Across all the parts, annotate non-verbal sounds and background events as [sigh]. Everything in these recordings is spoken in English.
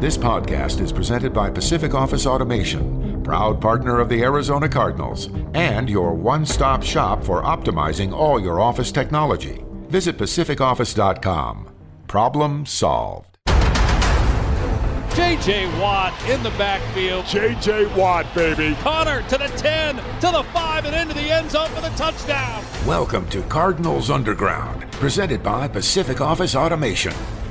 This podcast is presented by Pacific Office Automation, proud partner of the Arizona Cardinals, and your one stop shop for optimizing all your office technology. Visit PacificOffice.com. Problem solved. J.J. Watt in the backfield. J.J. Watt, baby. Connor to the 10, to the 5, and into the end zone for the touchdown. Welcome to Cardinals Underground, presented by Pacific Office Automation.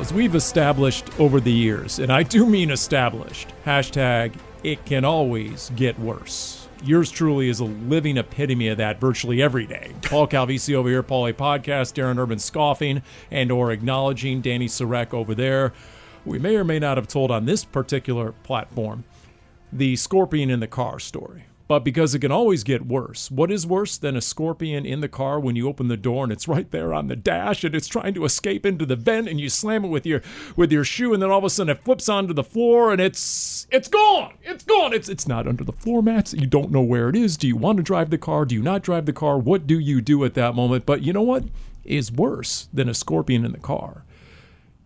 As we've established over the years, and I do mean established, hashtag it can always get worse. Yours truly is a living epitome of that virtually every day. Paul Calvisi over here, Paulie Podcast, Darren Urban scoffing and or acknowledging Danny Sureck over there. We may or may not have told on this particular platform the scorpion in the car story but because it can always get worse. What is worse than a scorpion in the car when you open the door and it's right there on the dash and it's trying to escape into the vent and you slam it with your with your shoe and then all of a sudden it flips onto the floor and it's it's gone. It's gone. It's it's not under the floor mats. You don't know where it is. Do you want to drive the car? Do you not drive the car? What do you do at that moment? But you know what is worse than a scorpion in the car?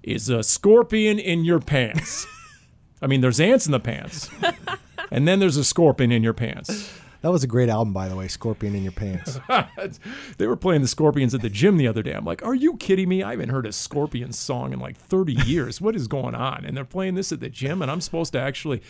Is a scorpion in your pants. [laughs] I mean, there's ants in the pants [laughs] and then there's a scorpion in your pants. That was a great album, by the way, Scorpion in Your Pants. [laughs] they were playing the Scorpions at the gym the other day. I'm like, are you kidding me? I haven't heard a Scorpion song in like 30 years. what is going on? And they're playing this at the gym, and I'm supposed to actually.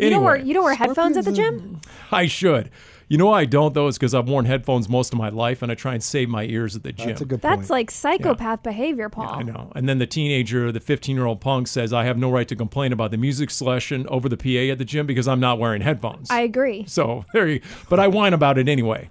Anyway, you don't wear you don't wear headphones at the gym. I should. You know why I don't though is because I've worn headphones most of my life, and I try and save my ears at the gym. That's a good That's point. like psychopath behavior, Paul. I know. And then the teenager, the 15 year old punk, says I have no right to complain about the music selection over the PA at the gym because I'm not wearing headphones. I agree. So [laughs] there you. But I whine about it anyway.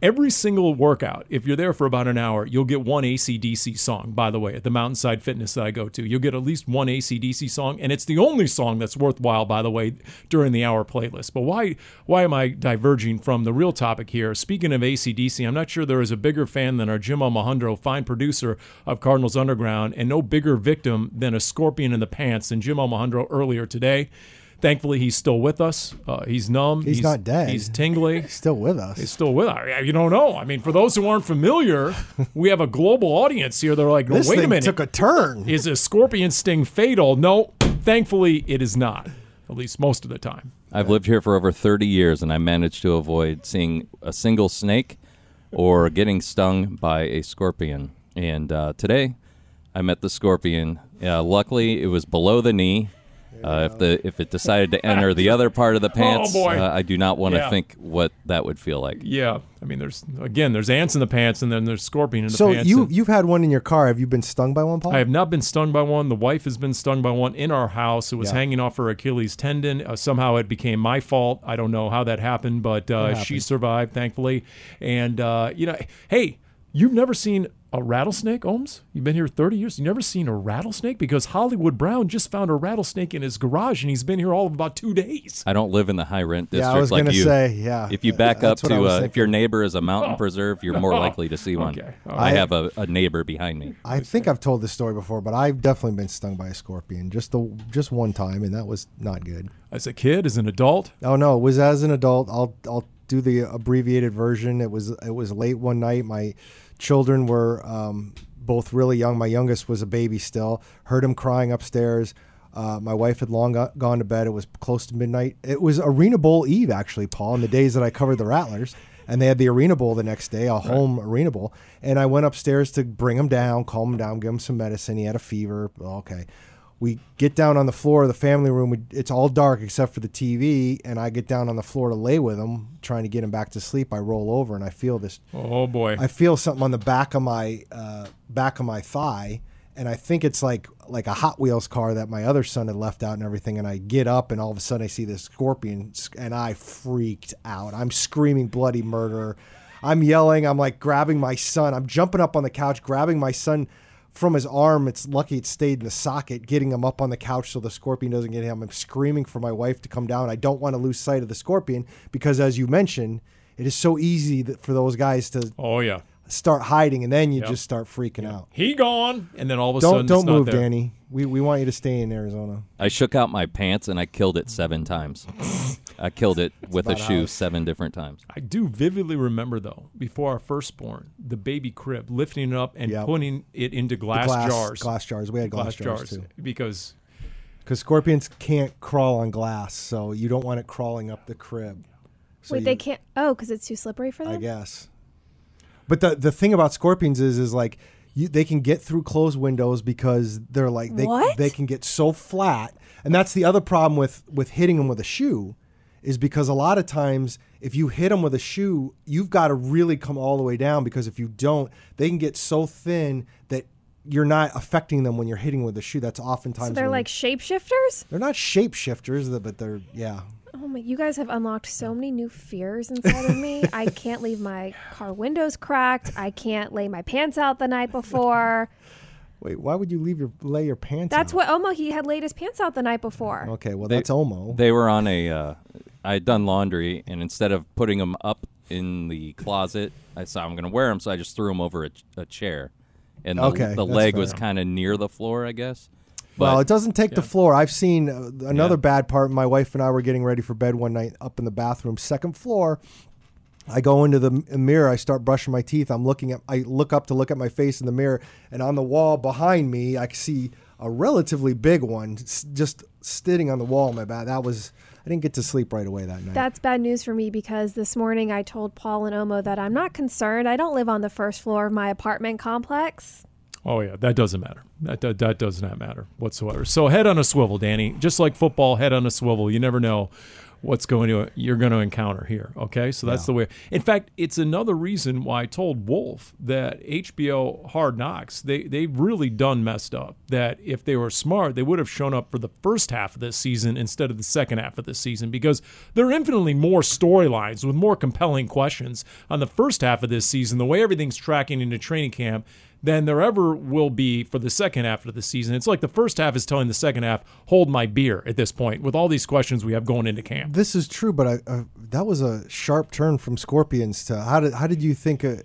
Every single workout, if you're there for about an hour, you'll get one ACDC song, by the way, at the Mountainside Fitness that I go to. You'll get at least one ACDC song, and it's the only song that's worthwhile, by the way, during the hour playlist. But why why am I diverging from the real topic here? Speaking of ACDC, I'm not sure there is a bigger fan than our Jim Omohundro, fine producer of Cardinals Underground, and no bigger victim than a scorpion in the pants than Jim Omohundro earlier today. Thankfully, he's still with us. Uh, he's numb. He's not dead. He's tingly. He's still with us. He's still with us. You don't know. I mean, for those who aren't familiar, we have a global audience here. They're like, this wait thing a minute. took a turn. is a scorpion sting fatal? No, thankfully, it is not. At least most of the time. I've lived here for over 30 years, and I managed to avoid seeing a single snake or getting stung by a scorpion. And uh, today, I met the scorpion. Uh, luckily, it was below the knee. Uh, if the if it decided to enter the other part of the [laughs] pants, Oh, uh, I do not want to Yeah. think what that would feel like. Yeah, I mean, there's again, there's ants in the pants, and then there's scorpion in the So pants. you and- you've had one in your car. Have you been stung by one, Paul? I have not been stung by one. The wife has been stung by one in our house. It was Yeah. hanging off her Achilles tendon. Uh, somehow it became my fault. I don't know how that happened, but uh, she survived, thankfully. And, uh, you know, hey, you've never seen a rattlesnake, Ohms? You've been here 30 years. You've never seen a rattlesnake? Because Hollywood Brown just found a rattlesnake in his garage, and he's been here all of about two days. I don't live in the high rent district Yeah, I district was like gonna you. say, yeah. If you back [laughs] up That's what to uh, if your neighbor is a mountain preserve, you're more likely to see one. Okay, all I have a, a neighbor behind me. I think I've told this story before, but I've definitely been stung by a scorpion just the just one time, and that was not good. As a kid, as an adult, Oh no, it was as an adult. I'll I'll do the abbreviated version. It was it was late one night. My children were um, both really young. My youngest was a baby still. Heard him crying upstairs. Uh, my wife had long go- gone to bed. It was close to midnight. It was Arena Bowl Eve, actually, Paul, in the days that I covered the Rattlers. And they had the Arena Bowl the next day, a home Arena Bowl. And I went upstairs to bring him down, calm him down, give him some medicine. He had a fever. Okay. We get down on the floor of the family room. We, it's all dark except for the TV. And I get down on the floor to lay with him, trying to get him back to sleep. I roll over and I feel this oh boy. I feel something on the back of my uh, back of my thigh, and I think it's like like a Hot Wheels car that my other son had left out and everything. And I get up, and all of a sudden I see this scorpion, and I freaked out. I'm screaming bloody murder. I'm yelling. I'm like grabbing my son. I'm jumping up on the couch, grabbing my son from his arm. It's lucky it stayed in the socket, getting him up on the couch so the scorpion doesn't get him. I'm screaming for my wife to come down. I don't want to lose sight of the scorpion because, as you mentioned, it is so easy that for those guys to Oh yeah, start hiding, and then you Yep. just start freaking out. he gone, and then all of a Don't sudden don't it's not move, there. Danny. We we want you to stay in Arizona. I shook out my pants and I killed it seven times. [laughs] I killed it with a shoe how- seven different times. I do vividly remember though, before our firstborn, the baby crib, lifting it up and Yep. putting it into glass, glass jars. Glass jars. We had glass, jars, too. because Because scorpions can't crawl on glass, so you don't want it crawling up the crib. So Wait, you- they can't. Oh, because it's too slippery for them. I guess. But the the thing about scorpions is is like you, they can get through closed windows because they're like they What? they can get so flat, and that's the other problem with with hitting them with a shoe, is because a lot of times if you hit them with a shoe, you've got to really come all the way down because if you don't, they can get so thin that you're not affecting them when you're hitting with a shoe. That's oftentimes So they're when- like shapeshifters. they're not shapeshifters, but they're yeah. Oh my! You guys have unlocked so many new fears inside of me. I [laughs] can't leave my car windows cracked. I can't lay my pants out the night before. [laughs] Wait, why would you leave your lay your pants? That's out? what Omo he had laid his pants out the night before. Okay, well They- that's Omo. They were on a. Uh, I had done laundry, and instead of putting them up in the closet, I saw I'm going to wear them, so I just threw them over a, a chair, and the, Okay, the leg fair. was kind of near the floor, I guess. Well, it doesn't take the floor. I've seen uh, another Yeah. bad part. My wife and I were getting ready for bed one night up in the bathroom, second floor. I go into the mirror. I start brushing my teeth. I'm looking at. I look up to look at my face in the mirror, and on the wall behind me, I see a relatively big one just sitting on the wall in my bath. That was. I didn't get to sleep right away that night. That's bad news for me because this morning I told Paul and Omo that I'm not concerned. I don't live on the first floor of my apartment complex. Oh yeah, that doesn't matter. That, that that does not matter whatsoever. So head on a swivel, Danny. Just like football, head on a swivel. You never know what's going to you're going to encounter here. Okay, so that's the way. In fact, it's another reason why I told Wolf that HBO Hard Knocks they they really done messed up. That if they were smart, they would have shown up for the first half of this season instead of the second half of this season because there are infinitely more storylines with more compelling questions on the first half of this season. The way everything's tracking into training camp than there ever will be for the second half of the season. It's like the first half is telling the second half, hold my beer at this point with all these questions we have going into camp. This is true, but I, uh, that was a sharp turn from Scorpions to how did how did you think uh,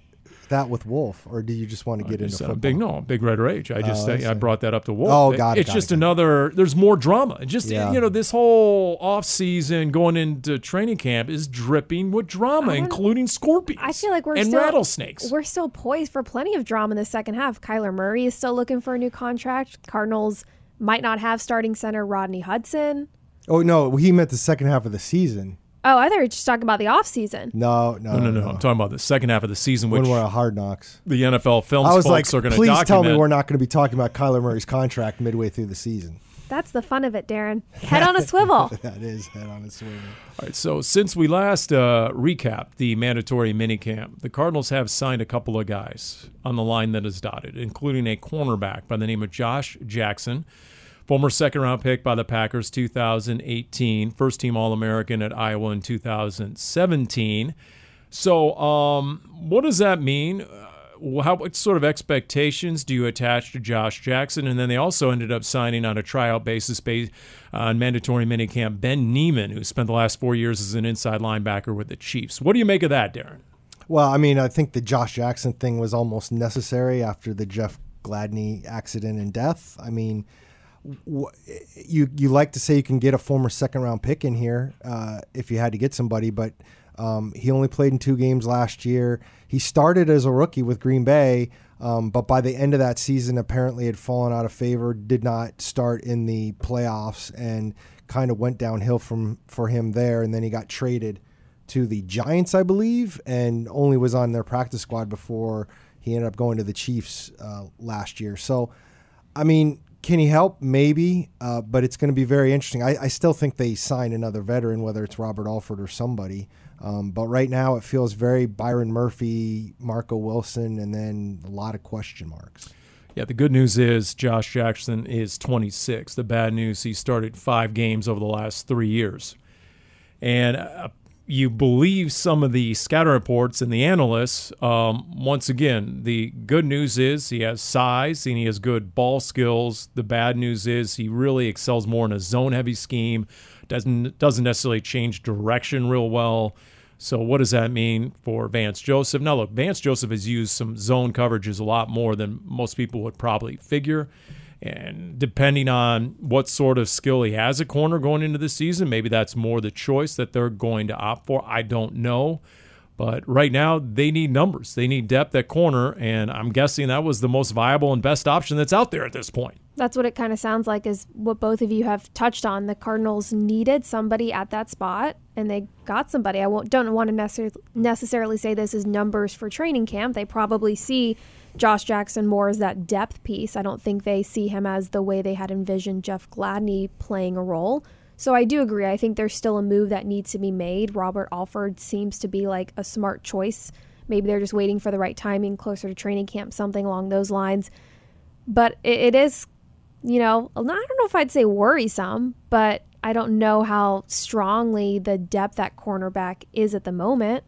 that with Wolf, or do you just want to get into Just, football? big no, big red rage. I just Oh, I I, I brought that up to Wolf. Oh, It- got it, It's got just it. another. There's more drama. Just Yeah. you know, this whole off season going into training camp is dripping with drama, including scorpions. I feel like we're and still rattlesnakes. We're still poised for plenty of drama in the second half. Kyler Murray is still looking for a new contract. Cardinals might not have starting center Rodney Hudson. Oh no, he meant the second half of the season. Oh, I thought you were just talking about the offseason. No, no, no, no, no. I'm talking about the second half of the season, which When we're at Hard Knocks, the NFL films I was like, folks are going to please document. tell me we're not going to be talking about Kyler Murray's contract midway through the season. That's the fun of it, Darren. Head on a swivel. [laughs] That is head on its swivel. All right, so since we last uh, recapped the mandatory minicamp, the Cardinals have signed a couple of guys on the line that is dotted, including a cornerback by the name of Josh Jackson, former second round pick by the Packers 2018, first team All American at Iowa in 2017. So, um, what does that mean? Uh, how what sort of expectations do you attach to Josh Jackson? And then they also ended up signing on a tryout basis based on mandatory minicamp Ben Niemann, who spent the last four years as an inside linebacker with the Chiefs. What do you make of that, Darren? Well, I mean, I think the Josh Jackson thing was almost necessary after the Jeff Gladney accident and death. I mean, you you like to say you can get a former second round pick in here uh, if you had to get somebody, but um, he only played in two games last year. He started as a rookie with Green Bay, um, but by the end of that season, apparently had fallen out of favor. Did not start in the playoffs and kind of went downhill from for him there, and then he got traded to the Giants, I believe, and only was on their practice squad before he ended up going to the Chiefs uh, last year. So, I mean, can he help? Maybe, uh, but it's going to be very interesting. I, I still think they sign another veteran, whether it's Robert Alford or somebody. Um, but right now, it feels very Byron Murphy, Marco Wilson, and then a lot of question marks. Yeah, the good news is Josh Jackson is 26. The bad news, he started five games over the last three years. And uh, you believe some of the scatter reports and the analysts, um, once again, the good news is he has size and he has good ball skills. The bad news is he really excels more in a zone heavy scheme, doesn't doesn't necessarily change direction real well. So what does that mean for Vance Joseph? Now look, Vance Joseph has used some zone coverages a lot more than most people would probably figure. And depending on what sort of skill he has at corner going into the season, maybe that's more the choice that they're going to opt for. I don't know. But right now, they need numbers. They need depth at corner. And I'm guessing that was the most viable and best option that's out there at this point. That's what it kind of sounds like, is what both of you have touched on. The Cardinals needed somebody at that spot, and they got somebody. I don't want to necessarily necessarily say this is numbers for training camp. They probably see Josh Jackson more as that depth piece. I don't think they see him as the way they had envisioned Jeff Gladney playing a role. So I do agree. I think there's still a move that needs to be made. Robert Alford seems to be like a smart choice. Maybe they're just waiting for the right timing, closer to training camp, something along those lines. But it, it is, you know, I don't know if I'd say worrisome, but I don't know how strongly the depth at cornerback is at the moment.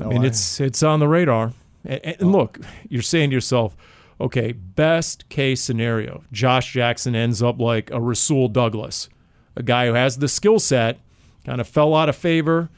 I mean, it's it's on the radar. And, and oh. look, you're saying to yourself, okay, best case scenario, Josh Jackson ends up like a Rasul Douglas, a guy who has the skill set, kind of fell out of favor.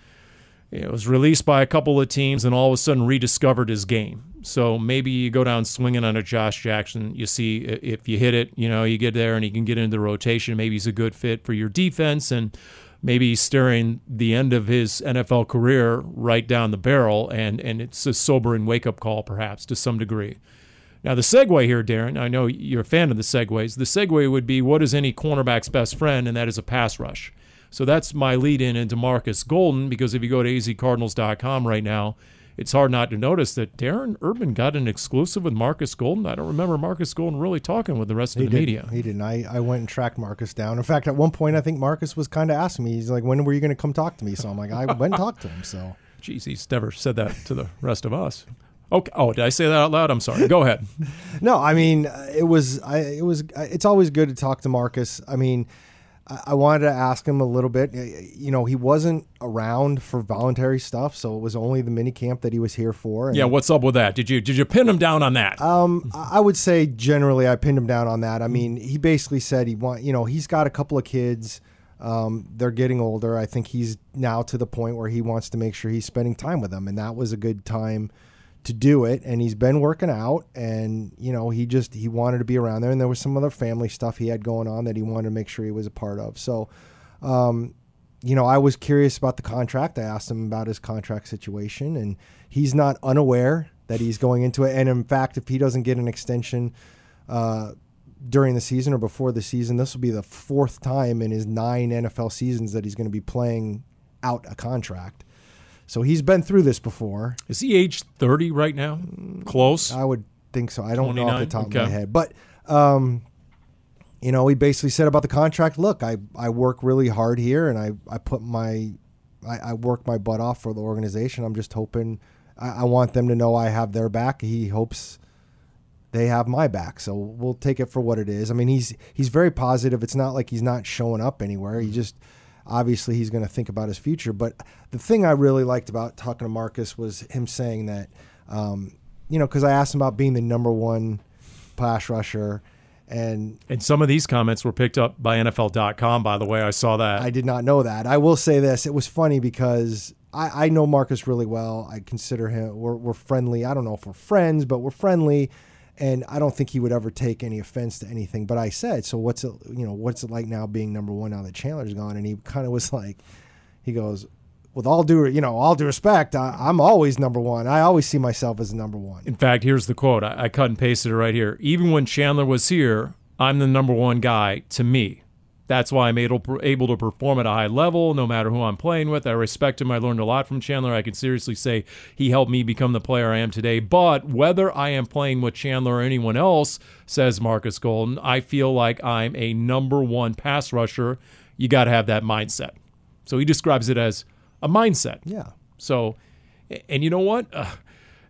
It was released by a couple of teams and all of a sudden rediscovered his game. So maybe you go down swinging on a Josh Jackson. You see if you hit it, you know, you get there and he can get into the rotation. Maybe he's a good fit for your defense and maybe he's staring the end of his NFL career right down the barrel, and, and it's a sobering wake up call, perhaps, to some degree. Now, the segue here, Darren, I know you're a fan of the segues. The segue would be what is any cornerback's best friend, and that is a pass rush. So that's my lead in into Marcus Golden, because if you go to azcardinals.com right now, it's hard not to notice that Darren Urban got an exclusive with Marcus Golden. I don't remember Marcus Golden really talking with the rest of he the did, media. He didn't. I, I went and tracked Marcus down. In fact, at one point, I think Marcus was kind of asking me, he's like, when were you going to come talk to me? So I'm like, I went and talked to him. So, Jeez, he's never said that to the rest of us. Okay. Oh, did I say that out loud? I'm sorry. Go ahead. [laughs] no, I mean, it was, I, it was, it's always good to talk to Marcus. I mean, I wanted to ask him a little bit. You know, he wasn't around for voluntary stuff, so it was only the mini camp that he was here for. yeah, what's up with that? Did you did you pin him down on that? Um, I would say generally I pinned him down on that. I mean, he basically said he want, you know, he's got a couple of kids. Um, they're getting older. I think he's now to the point where he wants to make sure he's spending time with them, and that was a good time to do it and he's been working out and you know he just he wanted to be around there and there was some other family stuff he had going on that he wanted to make sure he was a part of. So um, you know i was curious about the contract. I asked him about his contract situation and he's not unaware that he's going into it. And in fact if he doesn't get an extension uh, during the season or before the season this will be the fourth time in his nine nfl seasons that he's going to be playing out a contract so he's been through this before. Is he age 30 right now? Close? I would think so. I don't 29? know off the top okay. of my head. But, um, you know, he basically said about the contract look, I, I work really hard here and I, I put my, I, I work my butt off for the organization. I'm just hoping, I, I want them to know I have their back. He hopes they have my back. So we'll take it for what it is. I mean, he's he's very positive. It's not like he's not showing up anywhere. He just obviously he's going to think about his future. But the thing I really liked about talking to Marcus was him saying that, um, you know, because I asked him about being the number one pass rusher. And and some of these comments were picked up by NFL.com, by the way. I saw that. I did not know that. I will say this. It was funny because I, I know Marcus really well. I consider him, we're, we're friendly. I don't know if we're friends, but we're friendly and I don't think he would ever take any offense to anything. But I said, so what's it? You know, what's it like now being number one now that Chandler's gone? And he kind of was like, he goes, with all due, you know, all due respect, I, am always number one. I always see myself as number one. In fact, here's the quote. I, I cut and pasted it right here. Even when Chandler was here, I'm the number one guy to me. That's why I'm able, able to perform at a high level no matter who I'm playing with. I respect him. I learned a lot from Chandler. I can seriously say he helped me become the player I am today. But whether I am playing with Chandler or anyone else, says Marcus Golden, I feel like I'm a number one pass rusher. You got to have that mindset. So he describes it as a mindset. Yeah. So, and you know what? Uh,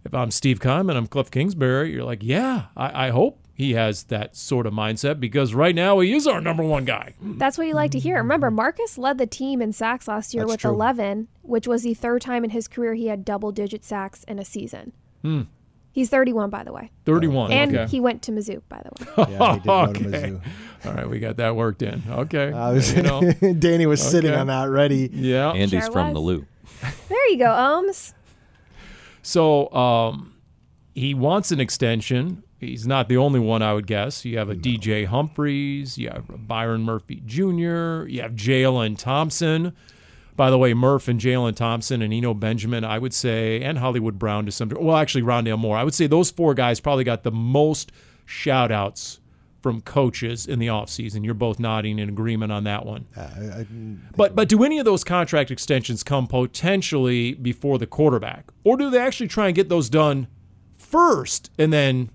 if I'm Steve Keim and I'm Cliff Kingsbury, you're like, yeah, I, I hope he has that sort of mindset because right now he is our number one guy. That's what you like to hear. Remember, Marcus led the team in sacks last year That's with true. 11, which was the third time in his career he had double digit sacks in a season. Hmm. He's 31, by the way. 31. And okay. he went to Mizzou, by the way. [laughs] Yeah, he did go to Okay. Mizzou. All right, we got that worked in. Okay. I was, you know, [laughs] Danny was sitting on that ready. yeah. Andy's Sure from the was. Lou. [laughs] there you go, Ohms. So um, he wants an extension. He's not the only one, I would guess. You have a DJ Humphries, you have Byron Murphy Jr., you have Jalen Thompson. By the way, Murph and Jalen Thompson and Eno Benjamin, I would say, and Hollywood Brown to some degree. Well, actually, Rondale Moore. I would say those four guys probably got the most shout outs from coaches in the offseason. You're both nodding in agreement on that one. Uh, But but do any of those contract extensions come potentially before the quarterback, or do they actually try and get those done first and then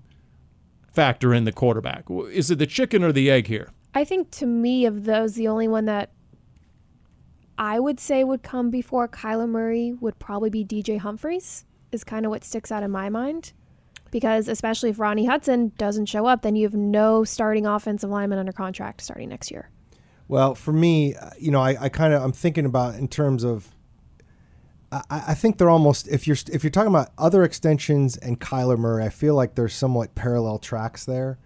factor in the quarterback? Is it the chicken or the egg here? I think to me, of those, the only one that I would say would come before Kyler Murray would probably be DJ Humphries, is kind of what sticks out in my mind. Because especially if Ronnie Hudson doesn't show up, then you have no starting offensive lineman under contract starting next year. Well, for me, uh, you know, I, I kind of I'm thinking about in terms of. I, I think they're almost if you're if you're talking about other extensions and Kyler Murray, I feel like there's somewhat parallel tracks there,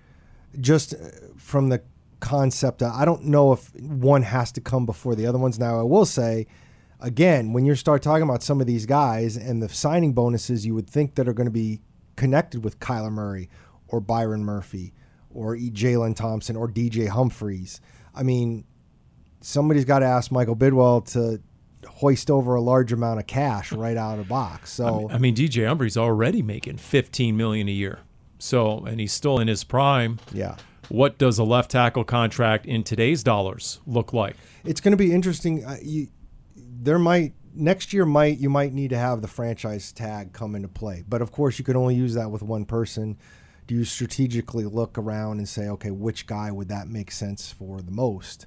just uh, from the concept. I don't know if one has to come before the other ones. Now, I will say, again, when you start talking about some of these guys and the signing bonuses, you would think that are going to be connected with Kyler Murray or Byron Murphy or E- Jalen Thompson or DJ Humphries. I mean, somebody's got to ask Michael Bidwill to hoist over a large amount of cash right out of the box. So I mean, DJ Humphrey's already making 15 million a year, so and he's still in his prime. yeah, What does a left tackle contract in today's dollars look like? it's going to be interesting. Uh, you, there might next year might you might need to have the franchise tag come into play, but of course you could only use that with one person. Do you strategically look around and say, okay, which guy would that make sense for the most?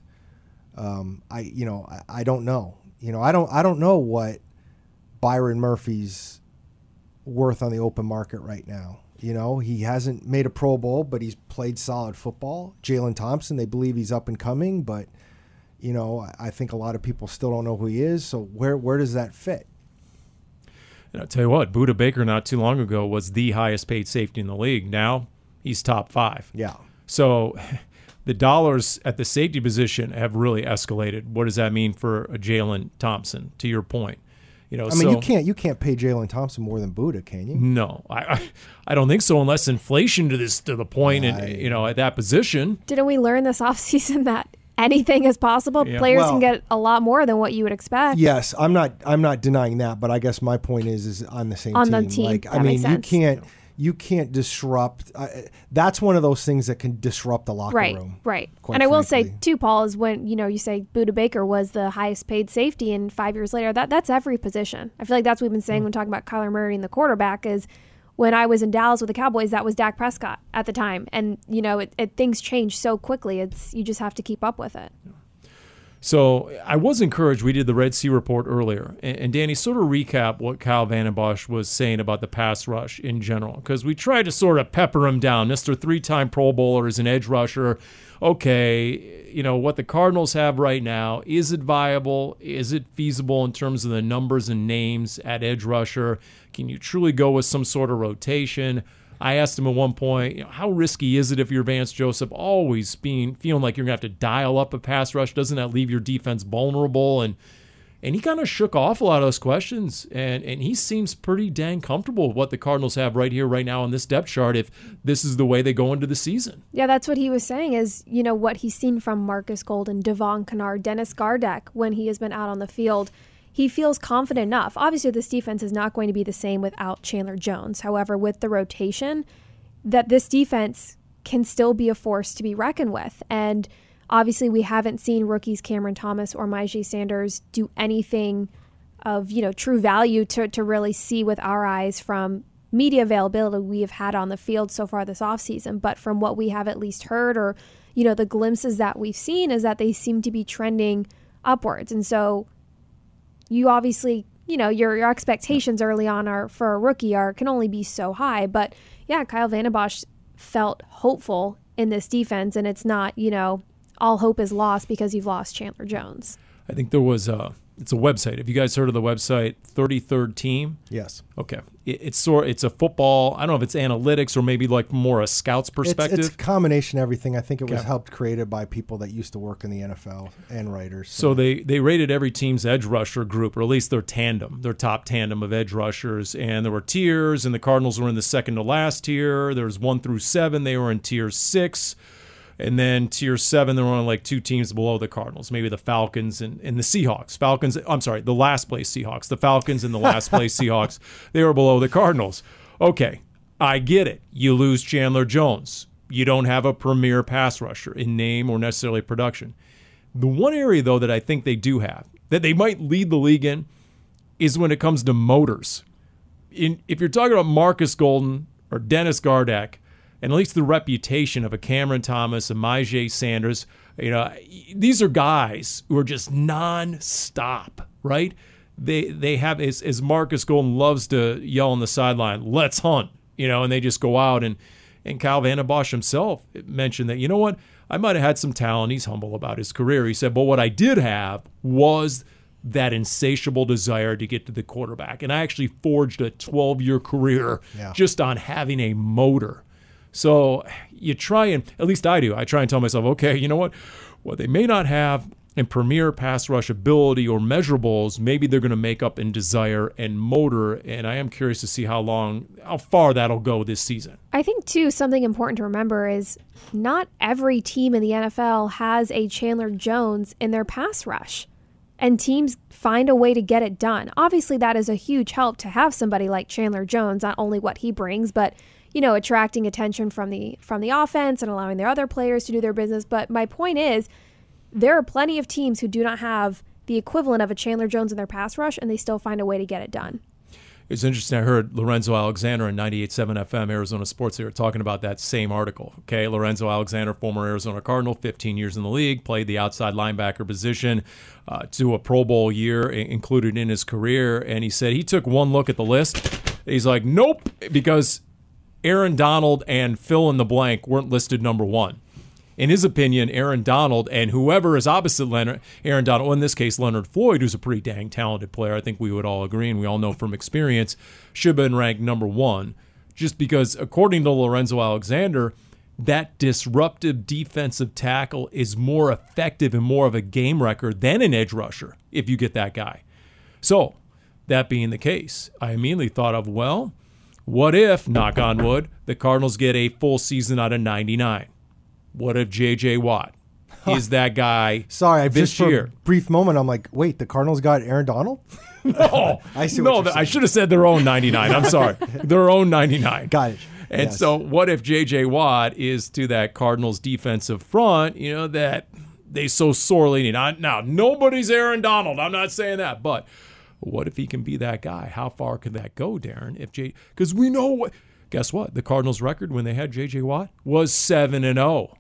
Um, I you know I, I don't know. You know I don't I don't know what Byron Murphy's worth on the open market right now. You know, he hasn't made a Pro Bowl, but he's played solid football. Jalen Thompson, they believe he's up and coming, but you know, I- think a lot of people still don't know who he is. So where where does that fit? And I'll tell you what, Budda Baker not too long ago was the highest paid safety in the league. Now he's top five. Yeah. So the dollars at the safety position have really escalated. What does that mean for a Jalen Thompson? To your point, you know, I mean, so, you can't you can't pay Jalen Thompson more than Budda, can you? No, I, I I don't think so unless inflation to this to the point, I- and you know, at that position. Didn't we learn this [laughs] offseason that anything is possible? Yeah. Players Well- can get a lot more than what you would expect. Yes, I'm not I'm not denying that, but I guess my point is is on the same On team. the team, Like I mean, makes you can't you can't disrupt. Uh, that's one of those things that can disrupt the locker Right, room. right. right. And I will say too, Paul, is when you know you say Budda Baker was the highest paid safety, and five years later, that that's every position. I feel like that's what we've been saying when talking about Kyler Murray and the quarterback is. When I was in Dallas with the Cowboys, that was Dak Prescott at the time, and you know it, it things change so quickly. It's you just have to keep up with it. So I was encouraged. We did the Red Sea report earlier, and, Danny sort of recap what Kyle Vanden Bosch was saying about the pass rush in general, because we tried to sort of pepper him down. Mister three-time Pro Bowler is an edge rusher. Okay, you know what the Cardinals have right now is it viable? Is it feasible in terms of the numbers and names at edge rusher? Can you truly go with some sort of rotation? I asked him at one point, you know, how risky is it if you're Vance Joseph always being feeling like you're gonna have to dial up a pass rush? Doesn't that leave your defense vulnerable? And and he kind of shook off a lot of those questions, and and he seems pretty dang comfortable with what the Cardinals have right here, right now on this depth chart. If this is the way they go into the season, Yeah, that's what he was saying is, you know, what he's seen from Marcus Golden, Devon Kennard, Dennis Gardeck when he has been out on the field. He feels confident enough. Obviously, this defense is not going to be the same without Chandler Jones. However, with the rotation, that this defense can still be a force to be reckoned with. And obviously, we haven't seen rookies Cameron Thomas or Myjai Sanders do anything of you know true value to, to really see with our eyes from media availability we have had on the field so far this offseason but from what we have at least heard or you know the glimpses that we've seen is that they seem to be trending upwards and so you obviously you know your your expectations early on are for a rookie are can only be so high but yeah Kyle Vanden Bosch felt hopeful in this defense, and it's not, you know, all hope is lost because you've lost Chandler Jones. I think there was a it's a website. Have you guys heard of the website 33rd Team? Yes. Okay, it, it's sort it's a football. I don't know if it's analytics or maybe like more a scout's perspective. it's a combination of everything. I think it was Okay. helped created by people that used to work in the NFL and writers. So they they rated every team's edge rusher group, or at least their tandem, their top tandem of edge rushers, and there were tiers, and the Cardinals were in the second to last tier. There was one through seven; they were in tier six, and then tier seven, there were only like two teams below the Cardinals, maybe the Falcons and, and the Seahawks. Falcons, I'm sorry, the last place Seahawks, the Falcons and the last [laughs] place Seahawks, they were below the Cardinals. Okay, I get it. You lose Chandler Jones. You don't have a premier pass rusher in name or necessarily production. The one area, though, that I think they do have, that they might lead the league in, is when it comes to motors. In, if you're talking about Marcus Golden or Dennis Gardeck, and at least the reputation of a Cameron Thomas, a Myjai Sanders, you know, these are guys who are just non-stop, right? They they have as, as Marcus Golden loves to yell on the sideline, "Let's hunt," you know, and they just go out and and Kyle Van Bosch himself mentioned that, you know what, I might have had some talent. He's humble about his career. He said, but what I did have was that insatiable desire to get to the quarterback. And I actually forged a 12 year career Yeah. just on having a motor. So you try and, at least I do, I try and tell myself, okay, you know what? What they may not have in premier pass rush ability or measurables, maybe they're going to make up in desire and motor. And I am curious to see how long, how far that'll go this season. I think too something important to remember is not every team in the NFL has a Chandler Jones in their pass rush. And teams find a way to get it done. Obviously that is a huge help to have somebody like Chandler Jones, not only what he brings, but you know, attracting attention from the from the offense and allowing their other players to do their business. But my point is there are plenty of teams who do not have the equivalent of a Chandler Jones in their pass rush and they still find a way to get it done. It's interesting. I heard Lorenzo Alexander in 98.7 FM, Arizona Sports. They were talking about that same article. Okay, Lorenzo Alexander, former Arizona Cardinal, 15 years in the league, played the outside linebacker position uh, to a Pro Bowl year included in his career. And he said he took one look at the list. He's like, nope, because Aaron Donald and fill in the blank weren't listed number one. In his opinion, Aaron Donald and whoever is opposite Leonard, Aaron Donald, well, in this case, Leonard Floyd, who's a pretty dang talented player, I think we would all agree, and we all know from experience, should have been ranked number one. Just because, according to Lorenzo Alexander, that disruptive defensive tackle is more effective and more of a game record than an edge rusher if you get that guy. So, that being the case, I immediately thought of, well, what if, knock on wood, the Cardinals get a full season out of 99? What if J.J. Watt is that guy Sorry, I this just for year? a brief moment I'm like, wait, the Cardinals got Aaron Donald? [laughs] [laughs] No, I see no, th- I should have said their own 99. I'm sorry. [laughs] their own 99. Got it. And Yes. so, what if J.J. Watt is to that Cardinals defensive front, you know, that they so sorely need? I- Now, nobody's Aaron Donald. I'm not saying that. But what if he can be that guy? How far could that go, Darren? If J, Because we know what. Guess what? The Cardinals' record when they had J.J. Watt was 7 and 0.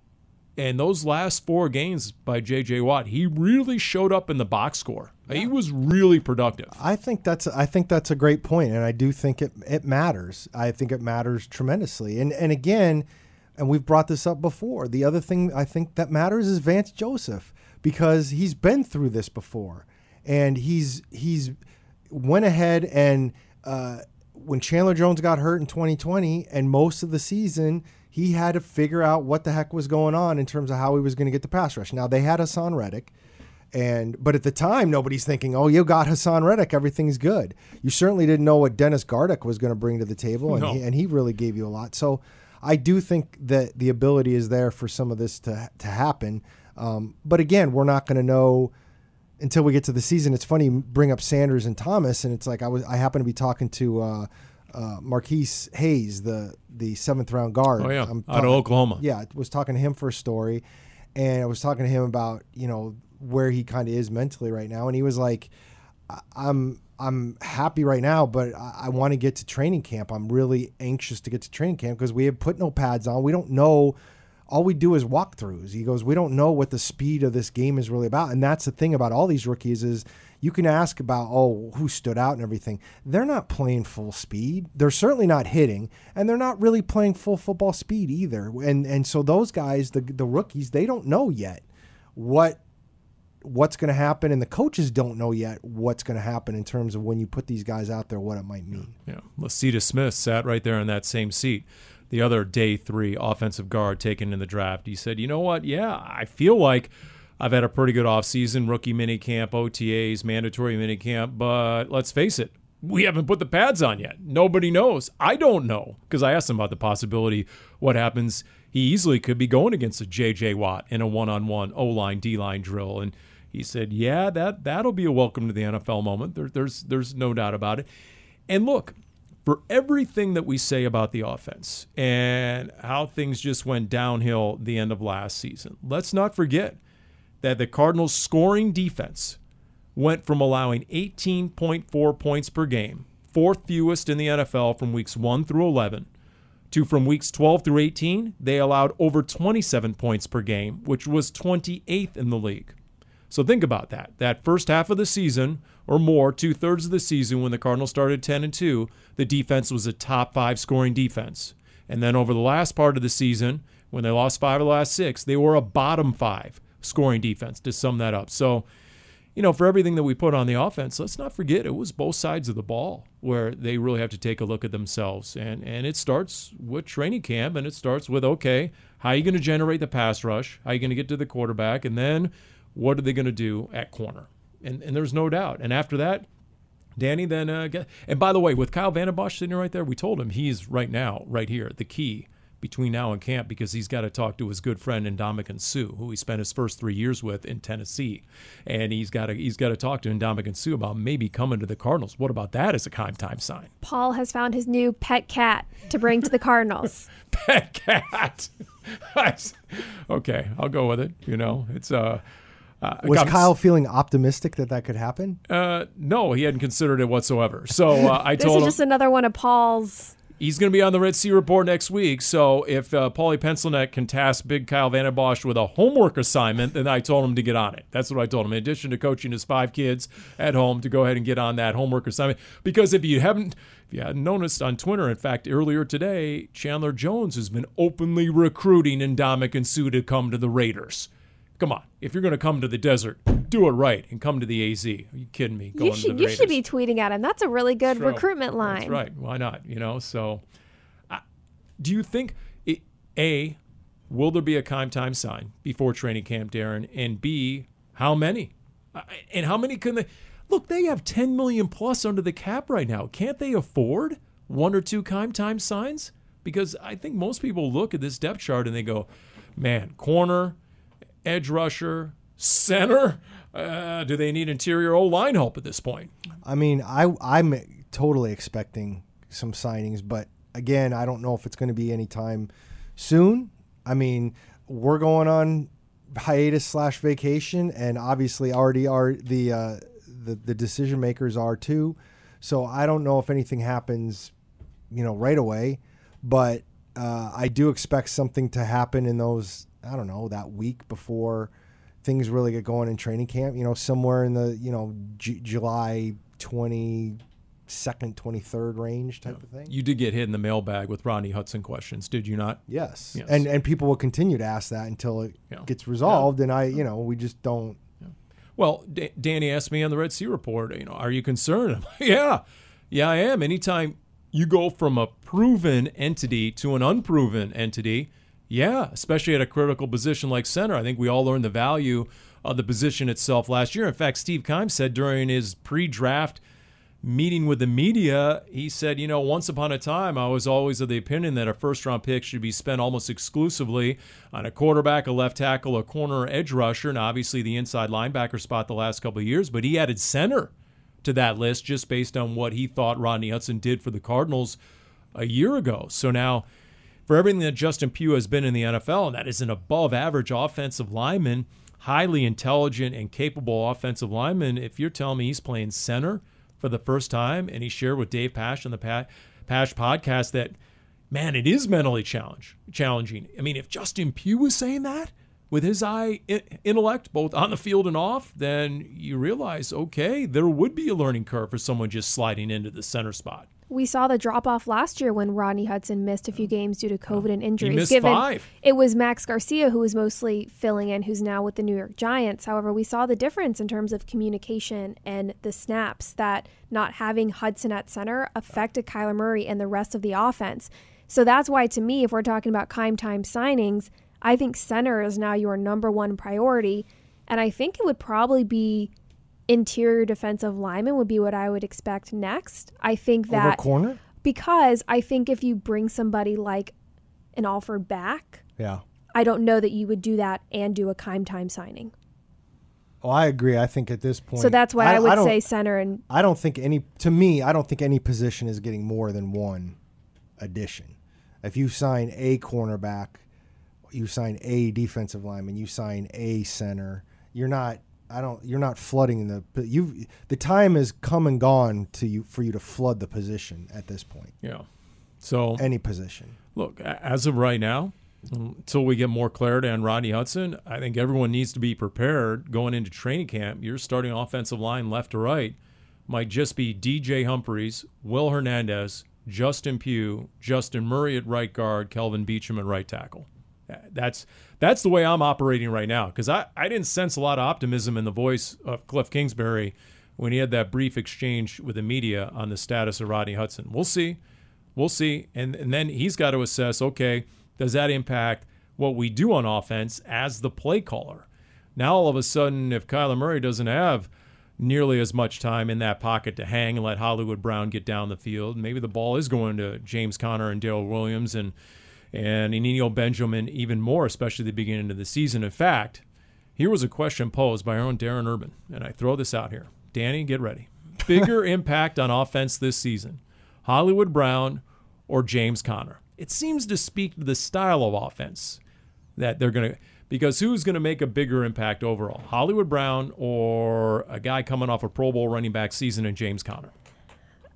And those last four games by J.J. Watt, he really showed up in the box score. He was really productive. I think that's I think that's a great point, and I do think it it matters. I think it matters tremendously. And and again, and we've brought this up before. The other thing I think that matters is Vance Joseph because he's been through this before, and he's he's went ahead and uh, when Chandler Jones got hurt in 2020, and most of the season. He had to figure out what the heck was going on in terms of how he was going to get the pass rush. Now they had Haason Reddick, and but at the time, nobody's thinking, "Oh, you got Haason Reddick, everything's good." You certainly didn't know what Dennis Gardeck was going to bring to the table, and, No. he, and he really gave you a lot. So, I do think that the ability is there for some of this to to happen. Um, but again, we're not going to know until we get to the season. It's funny bring up Sanders and Thomas, and it's like I was I happen to be talking to uh, uh, Marquis Hayes, the the seventh round guard. Oh, yeah. I'm Out of Oklahoma. Yeah, I was talking to him for a story, and I was talking to him about you know where he kind of is mentally right now, and he was like, "I'm I'm happy right now, but I, I want to get to training camp. I'm really anxious to get to training camp because we have put no pads on. We don't know." All we do is walkthroughs. He goes, we don't know what the speed of this game is really about, and that's the thing about all these rookies is you can ask about oh who stood out and everything. They're not playing full speed. They're certainly not hitting, and they're not really playing full football speed either. And and so those guys, the the rookies, they don't know yet what what's going to happen, and the coaches don't know yet what's going to happen in terms of when you put these guys out there, what it might mean. Yeah, Lecitus Smith sat right there in that same seat. The other day three offensive guard taken in the draft. He said, "You know what? Yeah, I feel like." I've had a pretty good offseason, rookie minicamp, OTAs, mandatory minicamp, but let's face it, we haven't put the pads on yet. Nobody knows. I don't know because I asked him about the possibility what happens. He easily could be going against a JJ Watt in a one-on-one O-line D-line drill and he said, "Yeah, that that'll be a welcome to the NFL moment. There, there's there's no doubt about it." And look, for everything that we say about the offense and how things just went downhill the end of last season, let's not forget that the Cardinals' scoring defense went from allowing 18.4 points per game, fourth fewest in the NFL from weeks 1 through 11, to from weeks 12 through 18, they allowed over 27 points per game, which was 28th in the league. So think about that. That first half of the season or more, two thirds of the season when the Cardinals started 10 and 2, the defense was a top five scoring defense. And then over the last part of the season, when they lost five of the last six, they were a bottom five scoring defense to sum that up. So, you know, for everything that we put on the offense, let's not forget it was both sides of the ball where they really have to take a look at themselves. And and it starts with training camp and it starts with okay, how are you going to generate the pass rush? How are you going to get to the quarterback? And then what are they going to do at corner? And and there's no doubt. And after that, Danny then uh, get, and by the way, with Kyle Vanden Bosch sitting right there, we told him he's right now right here the key between now and camp because he's got to talk to his good friend Ndamukong Suh, who he spent his first three years with in Tennessee, and he's got to he's got to talk to Ndamukong Suh about maybe coming to the Cardinals. What about that as a time time sign? Paul has found his new pet cat to bring to the Cardinals. [laughs] pet cat. [laughs] okay, I'll go with it. You know, it's uh uh, was Kyle feeling optimistic that that could happen? Uh, no, he hadn't considered it whatsoever. So uh, [laughs] I told him. This is just another one of Paul's. He's going to be on the Red Sea Report next week. So if uh, Paulie Pencilneck can task Big Kyle Vanden Bosch with a homework assignment, then I told him to get on it. That's what I told him. In addition to coaching his five kids at home, to go ahead and get on that homework assignment. Because if you haven't, if you hadn't noticed on Twitter, in fact, earlier today, Chandler Jones has been openly recruiting Ndamukong Suh to come to the Raiders. Come on, if you're going to come to the desert, do it right and come to the AZ. Are you kidding me? Going you should you should be tweeting at him. That's a really good recruitment line. That's right. Why not? You know. So, uh, do you think it, a will there be a time time sign before training camp, Darren? And b how many? Uh, and how many can they? Look, they have 10 million plus under the cap right now. Can't they afford one or two time time signs? Because I think most people look at this depth chart and they go, "Man, corner." Edge rusher, center? Uh, do they need interior O line help at this point? I mean, I I'm totally expecting some signings, but again, I don't know if it's going to be anytime soon. I mean, we're going on hiatus slash vacation, and obviously already are the uh, the the decision makers are too. So I don't know if anything happens, you know, right away, but uh, I do expect something to happen in those I don't know, that week before things really get going in training camp, you know, somewhere in the, you know, J- July 22nd, 23rd range type yeah. of thing. You did get hit in the mailbag with Ronnie Hudson questions, did you not? Yes. yes. And and people will continue to ask that until it yeah. gets resolved yeah. and I, you know, we just don't Well, D- Danny asked me on the Red Sea report, you know, are you concerned? [laughs] yeah. Yeah, I am. Anytime you go from a proven entity to an unproven entity, yeah, especially at a critical position like center. I think we all learned the value of the position itself last year. In fact, Steve Keim said during his pre draft meeting with the media, he said, you know, once upon a time, I was always of the opinion that a first round pick should be spent almost exclusively on a quarterback, a left tackle, a corner, edge rusher, and obviously the inside linebacker spot the last couple of years. But he added center to that list just based on what he thought Rodney Hudson did for the Cardinals a year ago. So now for everything that Justin Pugh has been in the NFL, and that is an above average offensive lineman, highly intelligent and capable offensive lineman. If you're telling me he's playing center for the first time, and he shared with Dave Pasch on the Pasch podcast that man, it is mentally challenge, challenging. I mean, if Justin Pugh was saying that with his eye intellect, both on the field and off, then you realize, okay, there would be a learning curve for someone just sliding into the center spot. We saw the drop off last year when Rodney Hudson missed a few games due to COVID and injuries. missed given five. it was Max Garcia who was mostly filling in, who's now with the New York Giants. However, we saw the difference in terms of communication and the snaps that not having Hudson at center affected Kyler Murray and the rest of the offense. So that's why, to me, if we're talking about Keim time signings, I think center is now your number one priority. And I think it would probably be interior defensive lineman would be what I would expect next. I think that Over corner? because I think if you bring somebody like an offer back, Yeah. I don't know that you would do that and do a Keim time signing. Oh, I agree. I think at this point. So that's why I, would don't- say center and I don't think any. To me, I don't think any position is getting more than one addition. If you sign a cornerback, you sign a defensive lineman, you sign a center. You're not. I don't. You're not flooding the. You. The time has come and gone to you for you to flood the position at this point. Yeah. So Any position. Look, as of right now, um, until we get more clarity on Rodney Hudson, I think everyone needs to be prepared going into training camp. You're starting offensive line, left to right, might just be DJ Humphries, Will Hernandez, Justin Pugh, Justin Murray at right guard, Kelvin Beachum at right tackle. That's that's the way I'm operating right now because I, I didn't sense a lot of optimism in the voice of Cliff Kingsbury when he had that brief exchange with the media on the status of Rodney Hudson. We'll see. We'll see. And, and then he's got to assess okay, does that impact what we do on offense as the play caller? Now, all of a sudden, if Kyler Murray doesn't have nearly as much time in that pocket to hang and let Hollywood Brown get down the field, maybe the ball is going to James Conner and Darrel Williams and and Eno Benjamin even more, especially the beginning of the season. In fact, here was a question posed by our own Darren Urban, and I throw this out here. Danny, get ready. Bigger [laughs] impact on offense this season, Hollywood Brown or James Conner? It seems to speak to the style of offense that they're going to, because who's going to make a bigger impact overall, Hollywood Brown or a guy coming off a Pro Bowl running back season in James Conner?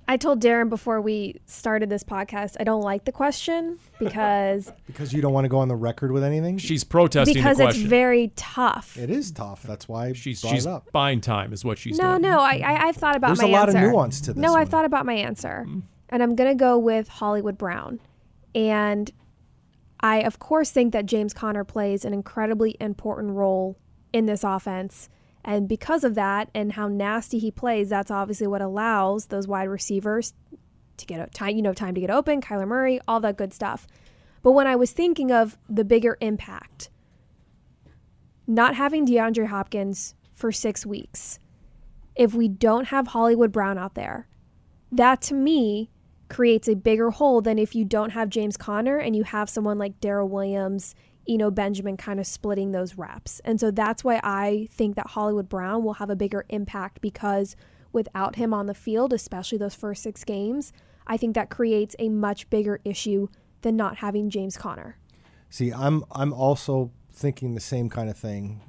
I told Darren before we started this podcast, I don't like the question [laughs] because Because you don't want to go on the record with anything. She's protesting because the it's very tough. It is tough. That's why she's brought she's up. buying time, is what she's no, doing. no, I, I I've thought about There's my a lot of answer. nuance to this No, one. I've thought about my answer, Mm-hmm. and I'm gonna go with Hollywood Brown, and I of course think that James Conner plays an incredibly important role in this offense. And because of that and how nasty he plays, that's obviously what allows those wide receivers to get time, you know, time to get open, Kyler Murray, all that good stuff. But when I was thinking of the bigger impact, not having DeAndre Hopkins for six weeks, if we don't have Hollywood Brown out there, that to me creates a bigger hole than if you don't have James Conner and you have someone like Darrel Williams, Eno Benjamin kind of splitting those reps. And so that's why I think that Hollywood Brown will have a bigger impact because without him on the field, especially those first six games, I think that creates a much bigger issue than not having James Conner. See, I'm I'm also thinking the same kind of thing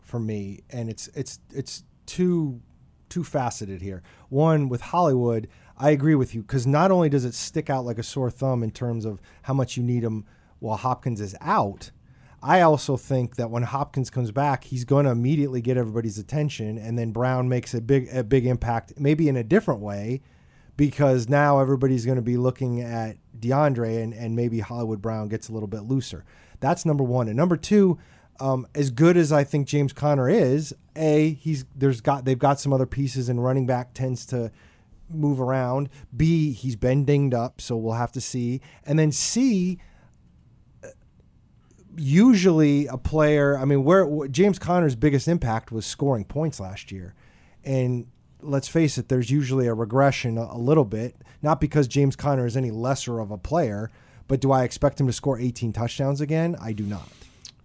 for me, and it's it's it's too too faceted here. One with Hollywood, I agree with you because not only does it stick out like a sore thumb in terms of how much you need him while Hopkins is out. I also think that when Hopkins comes back, he's going to immediately get everybody's attention, and then Brown makes a big a big impact, maybe in a different way, because now everybody's going to be looking at DeAndre and, and maybe Hollywood Brown gets a little bit looser. That's number one. And number two, um, as good as I think James Conner is, a he's there's got they've got some other pieces and running back tends to move around. B he's been dinged up, so we'll have to see. And then C usually a player. I mean, where wh- James Conner's biggest impact was scoring points last year, and let's face it, there's usually a regression a, a little bit. Not because James Conner is any lesser of a player, but do I expect him to score 18 touchdowns again? I do not.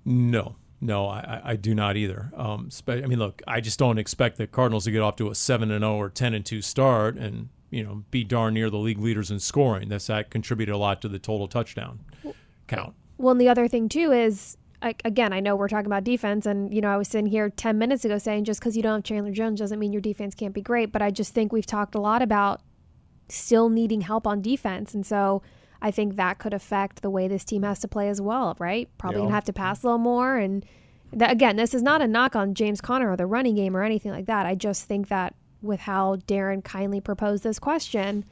No, no, I, I- do not either. Um, I mean, look, I just don't expect the Cardinals to get off to a seven and zero or ten and two start and you know be darn near the league leaders in scoring. That's that contributed a lot to the total touchdown count. Well, and the other thing too is, like, again, I know we're talking about defense, and you know, I was sitting here ten minutes ago saying just because you don't have Chandler Jones doesn't mean your defense can't be great. But I just think we've talked a lot about still needing help on defense, and so I think that could affect the way this team has to play as well, right? Probably Yeah. gonna have to pass a little more. And that, again, this is not a knock on James Conner or the running game or anything like that. I just think that with how Darren kindly proposed this question,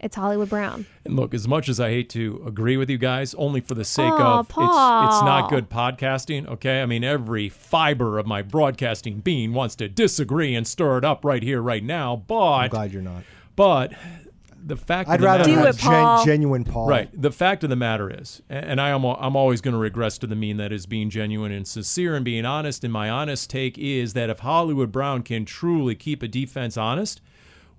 it's Hollywood Brown. And look, as much as I hate to agree with you guys, only for the sake Aw, of it's it's not good podcasting, okay? I mean, every fiber of my broadcasting being wants to disagree and stir it up right here, right now. But I'm glad you're not. but the fact I'd of the rather matter Do have it, Paul. genuine Paul. Right. The fact of the matter is, a- and I am I'm always going to regress to the mean that is being genuine and sincere and being honest. And my honest take is that if Hollywood Brown can truly keep a defense honest,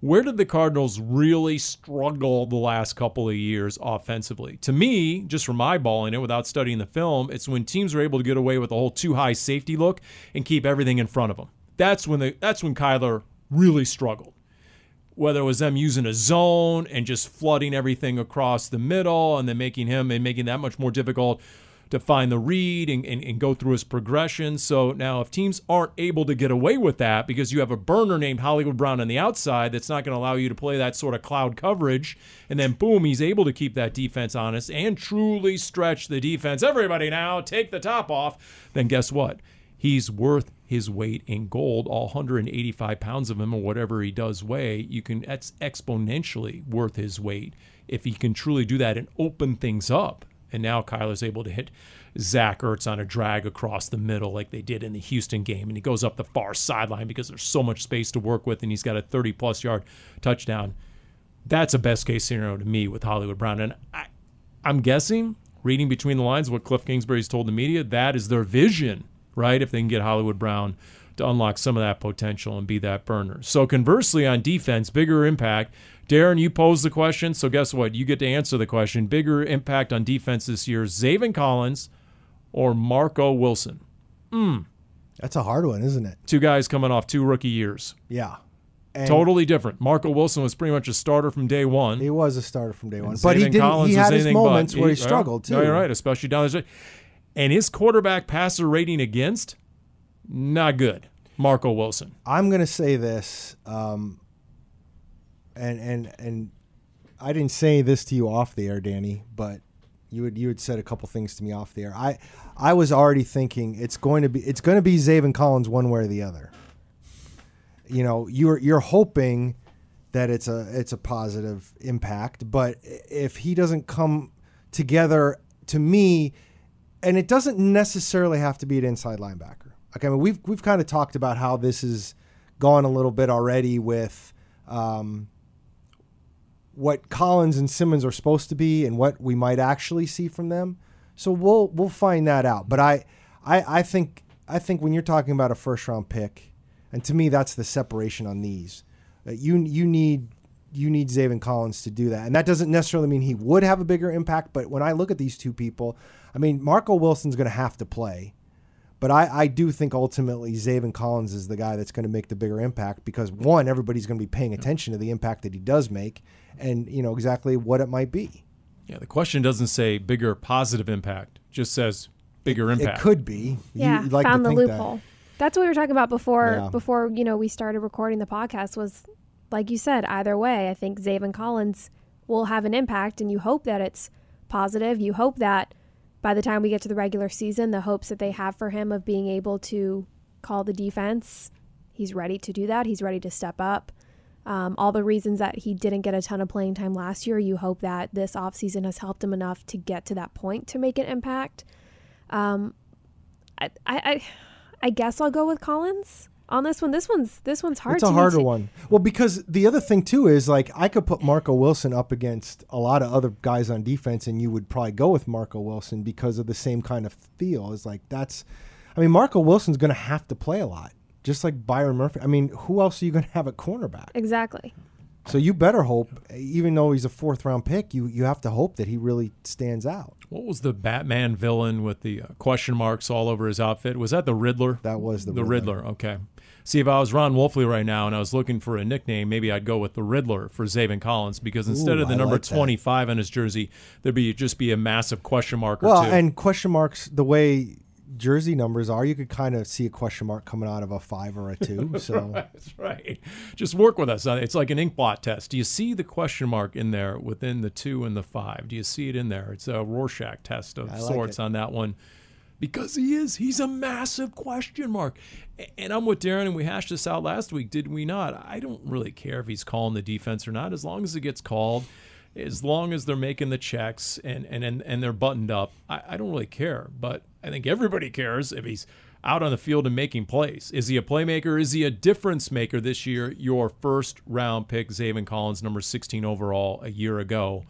where did the Cardinals really struggle the last couple of years offensively? To me, just from eyeballing it without studying the film, it's when teams are able to get away with the whole too high safety look and keep everything in front of them. That's when the that's when Kyler really struggled whether it was them using a zone and just flooding everything across the middle and then making him and making that much more difficult to find the read and, and, and go through his progression. So now if teams aren't able to get away with that because you have a burner named Hollywood Brown on the outside that's not going to allow you to play that sort of cloud coverage, and then boom, he's able to keep that defense honest and truly stretch the defense. Everybody now take the top off, then guess what? he's worth his weight in gold, all 185 pounds of him or whatever he does weigh. You can that's exponentially worth his weight if he can truly do that and open things up. And now Kyler's able to hit Zach Ertz on a drag across the middle like they did in the Houston game, and he goes up the far sideline because there's so much space to work with, and he's got a 30 plus yard touchdown. That's a best case scenario to me with Hollywood Brown, and I, I'm guessing, reading between the lines, what Cliff Kingsbury's told the media, that is their vision, right? If they can get Hollywood Brown to unlock some of that potential and be that burner. So conversely, on defense, bigger impact. Darren, you posed the question, so guess what? You get to answer the question. Bigger impact on defense this year: Zaven Collins or Marco Wilson? Hmm. That's a hard one, isn't it? Two guys coming off two rookie years, Yeah. And totally different. Marco Wilson was pretty much a starter from day one. He was a starter from day one, And but he didn't. Collins he had his moments where he yeah, struggled too. No, you're right, especially down the stretch. And his quarterback passer rating against, not good. Marco Wilson. I'm going to say this, um, and and and I didn't say this to you off the air, Danny, but you would you had said a couple things to me off the air. I I was already thinking it's going to be it's going to be Zaven Collins one way or the other. You know, you're you're hoping that it's a it's a positive impact, but if he doesn't come together, to me, and it doesn't necessarily have to be an inside linebacker. Okay, I mean we've we've kind of talked about how this has gone a little bit already with um, what Collins and Simmons are supposed to be and what we might actually see from them. So we'll we'll find that out. But I I, I think I think when you're talking about a first round pick, and to me that's the separation on these. Uh, you you need you need Zaven Collins to do that, and that doesn't necessarily mean he would have a bigger impact. But when I look at these two people, I mean Marco Wilson's going to have to play. But I, I do think ultimately Zaven Collins is the guy that's going to make the bigger impact because one, everybody's going to be paying attention to the impact that he does make, and you know exactly what it might be. Yeah, the question doesn't say bigger positive impact, just says bigger impact. It could be. Yeah, you'd like to found the think that. loophole. That's what we were talking about before. Yeah. Before you know we started recording the podcast was, like you said, either way. I think Zaven Collins will have an impact, and you hope that it's positive. You hope that by the time we get to the regular season, the hopes that they have for him of being able to call the defense, he's ready to do that. He's ready to step up. Um, all the reasons that he didn't get a ton of playing time last year, you hope that this offseason has helped him enough to get to that point to make an impact. Um, I, I, I, guess I'll go with Collins on this one. This one's this one's hard. It's a harder to- one. Well, because the other thing too is like I could put Marco Wilson up against a lot of other guys on defense, and you would probably go with Marco Wilson because of the same kind of feel. Is like that's, I mean, Marco Wilson's going to have to play a lot, just like Byron Murphy. I mean, who else are you going to have at cornerback? Exactly. So you better hope, even though he's a fourth round pick, you you have to hope that he really stands out. What was the Batman villain with the uh, question marks all over his outfit? Was that the Riddler? That was the the Riddler. Riddler. Okay. See, if I was Ron Wolfley right now and I was looking for a nickname, maybe I'd go with the Riddler for Zaven Collins because instead Ooh, of the I number like 25 25 on his jersey, there'd be just be a massive question mark or Well, two. and question marks the way jersey numbers are, you could kind of see a question mark coming out of a five or a two. [laughs] So That's right. Just work with us. Uh, It's like an ink blot test. Do you see the question mark in there within the two and the five? Do you see it in there? It's a Rorschach test of like sorts it. on that one. Because he is. He's a massive question mark. And I'm with Darren, and we hashed this out last week, did we not? I don't really care if he's calling the defense or not, as long as it gets called, as long as they're making the checks and and and, and they're buttoned up. I, I don't really care. But I think everybody cares if he's out on the field and making plays. Is he a playmaker? Is he a difference maker this year? Your first round pick, Zaven Collins, number 16 overall a year ago.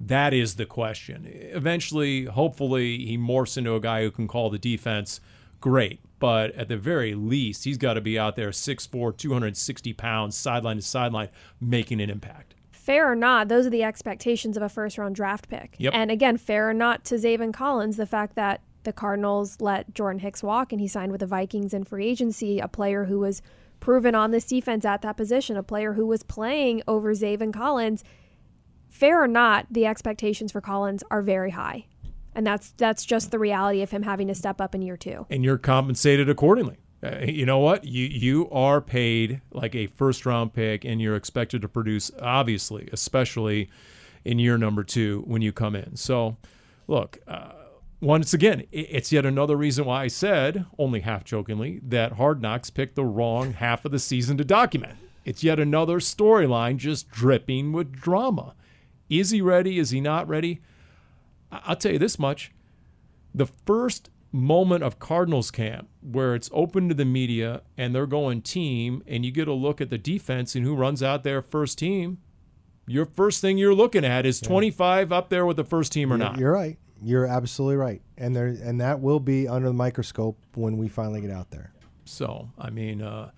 That is the question. Eventually, hopefully, he morphs into a guy who can call the defense. Great. But at the very least, he's got to be out there 6'4, 260 pounds, sideline to sideline, making an impact. Fair or not, those are the expectations of a first round draft pick. Yep. And again, fair or not to Zaven Collins, the fact that the Cardinals let Jordan Hicks walk and he signed with the Vikings in free agency, a player who was proven on this defense at that position, a player who was playing over Zaven Collins. Fair or not, the expectations for Collins are very high. And that's that's just the reality of him having to step up in year two. and you're compensated accordingly. Uh, you know what? You you are paid like a first round pick, and you're expected to produce, obviously, especially in year number two when you come in. So, look, uh, once again, it's yet another reason why I said, only half jokingly, that Hard Knocks picked the wrong half of the season to document. It's yet another storyline just dripping with drama. Is he ready? Is he not ready? I'll tell you this much the first moment of Cardinals camp where it's open to the media and they're going team and you get a look at the defense and who runs out there first team, your first thing you're looking at is 25 up there with the first team or You're- not. You're right. You're absolutely right. And there and that will be under the microscope when we finally get out there. So, I mean, uh,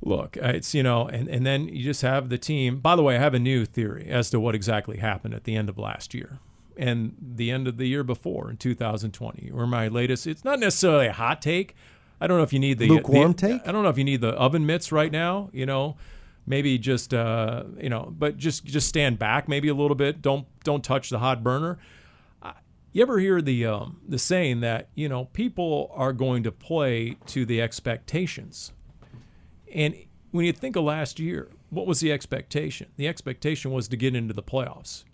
look, it's, you know, and, and then you just have the team. By the way, I have a new theory as to what exactly happened at the end of last year and the end of the year before in 2020, or my latest. It's not necessarily a hot take. I don't know if you need the Lukewarm the- take? I don't know if you need the oven mitts right now, you know. Maybe just uh, you know, but just just stand back maybe a little bit. Don't don't touch the hot burner. You ever hear the um, the saying that you know people are going to play to the expectations, and when you think of last year, what was the expectation? The expectation was to get into the playoffs.